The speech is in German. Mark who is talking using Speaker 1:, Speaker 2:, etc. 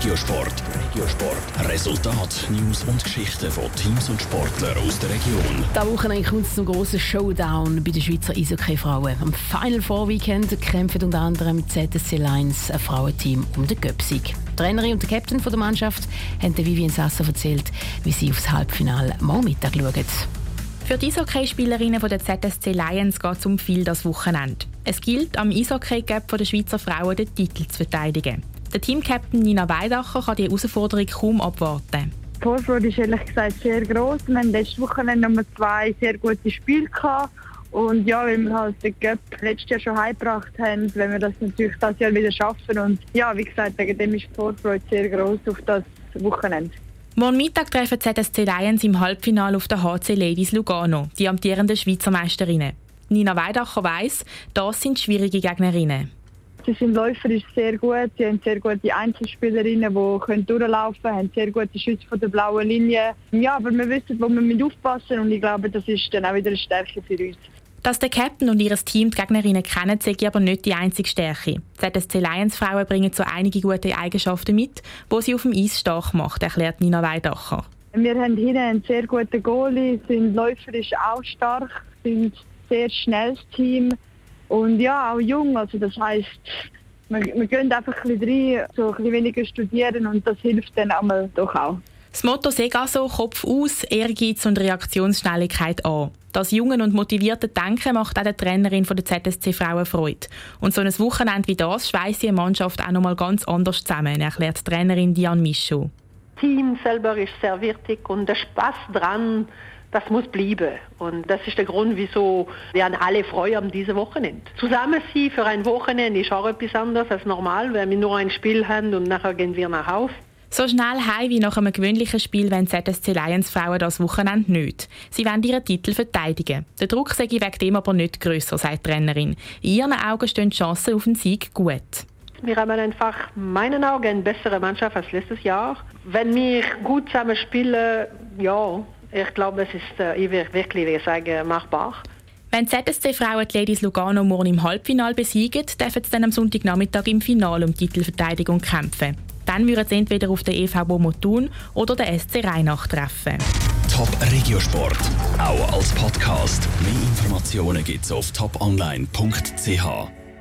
Speaker 1: Regiosport. Regiosport. Resultat, News und Geschichten von Teams und Sportlern aus der Region.
Speaker 2: Da Wochenende kommt es zum grossen Showdown bei den Schweizer Eishockey-Frauen. Am Final Four Weekend kämpfen unter anderem ZSC Lions, ein Frauenteam, um den Göpsig. Die Trainerin und der Captain der Mannschaft haben Vivian Sasser erzählt, wie sie aufs Halbfinale morgen Mittag schauen.
Speaker 3: Für die Eishockeyspielerinnen der ZSC Lions geht es um viel das Wochenende. Es gilt, am Eishockey-Cup der Schweizer Frauen den Titel zu verteidigen. Der Teamcaptain Nina Weidacher kann die Herausforderung kaum abwarten.
Speaker 4: Die Vorfreude ist ehrlich gesagt sehr groß. Wir hatten letztes Wochenende Nummer zwei sehr gute Spiele gehabt. Und ja, weil wir halt den Cup letztes Jahr schon heimgebracht haben, wenn wir das natürlich das Jahr wieder schaffen. Und ja, wie gesagt, wegen dem ist die Vorfreude sehr groß auf das Wochenende.
Speaker 3: Morgen Mittag treffen ZSC Lions im Halbfinale auf der HC Ladies Lugano, die amtierenden Schweizer Meisterinnen. Nina Weidacher weiss, das sind schwierige Gegnerinnen.
Speaker 4: Sie sind läuferisch sehr gut. Sie haben sehr gute Einzelspielerinnen, die können durchlaufen können, haben sehr gute Schüsse von der blauen Linie. Ja, aber wir wissen, wo wir mit aufpassen und ich glaube, das ist dann auch wieder eine Stärke für uns.
Speaker 3: Dass der Captain und ihr Team die Gegnerinnen kennen, zeigt aber nicht die einzige Stärke. Die ZSC Lions Frauen bringen so einige gute Eigenschaften mit, die sie auf dem Eis stark macht, erklärt Nina Weidacher.
Speaker 4: Wir haben hier einen sehr guten Goalie, sind läuferisch auch stark, sind ein sehr schnelles Team und ja, auch jung. Also das heisst, wir, wir gehen einfach ein bisschen rein, so ein bisschen weniger studieren und das hilft dann einmal doch auch.
Speaker 3: Das Motto «Seg also Kopf aus, Ehrgeiz und Reaktionsschnelligkeit an». Das jungen und motivierte Denken macht auch der Trainerin der ZSC Frauen Freude. Und so ein Wochenende wie das schweißt die Mannschaft auch noch mal ganz anders zusammen, erklärt die Trainerin Diane Michaud.
Speaker 5: Das Team selber ist sehr wichtig und der Spaß dran, das muss bleiben. Und das ist der Grund, wieso wir an alle freuen am diesem Wochenende. Zusammen sein für ein Wochenende ist auch etwas anderes als normal, weil wir nur ein Spiel haben und nachher gehen wir nach Hause.
Speaker 3: So schnell heim wie nach einem gewöhnlichen Spiel wollen ZSC Lions Frauen das Wochenende nicht. Sie wollen ihren Titel verteidigen. Der Druck sei wegen dem aber nicht grösser, sagt die Trainerin. In ihren Augen stehen die Chancen auf den Sieg gut.
Speaker 5: Wir haben einfach in meinen Augen eine bessere Mannschaft als letztes Jahr. Wenn wir gut zusammen spielen, ja, ich glaube, es ist äh, wirklich, wie sagen, machbar.
Speaker 3: Wenn die ZSC-Frauen die Ladies Lugano morgen im Halbfinale besiegen, dürfen sie dann am Sonntagnachmittag im Finale um Titelverteidigung kämpfen. Dann würden sie entweder auf den EV Bomotun oder den SC Rheinach treffen.
Speaker 1: Top Regiosport, auch als Podcast. Mehr Informationen gibt es auf toponline.ch.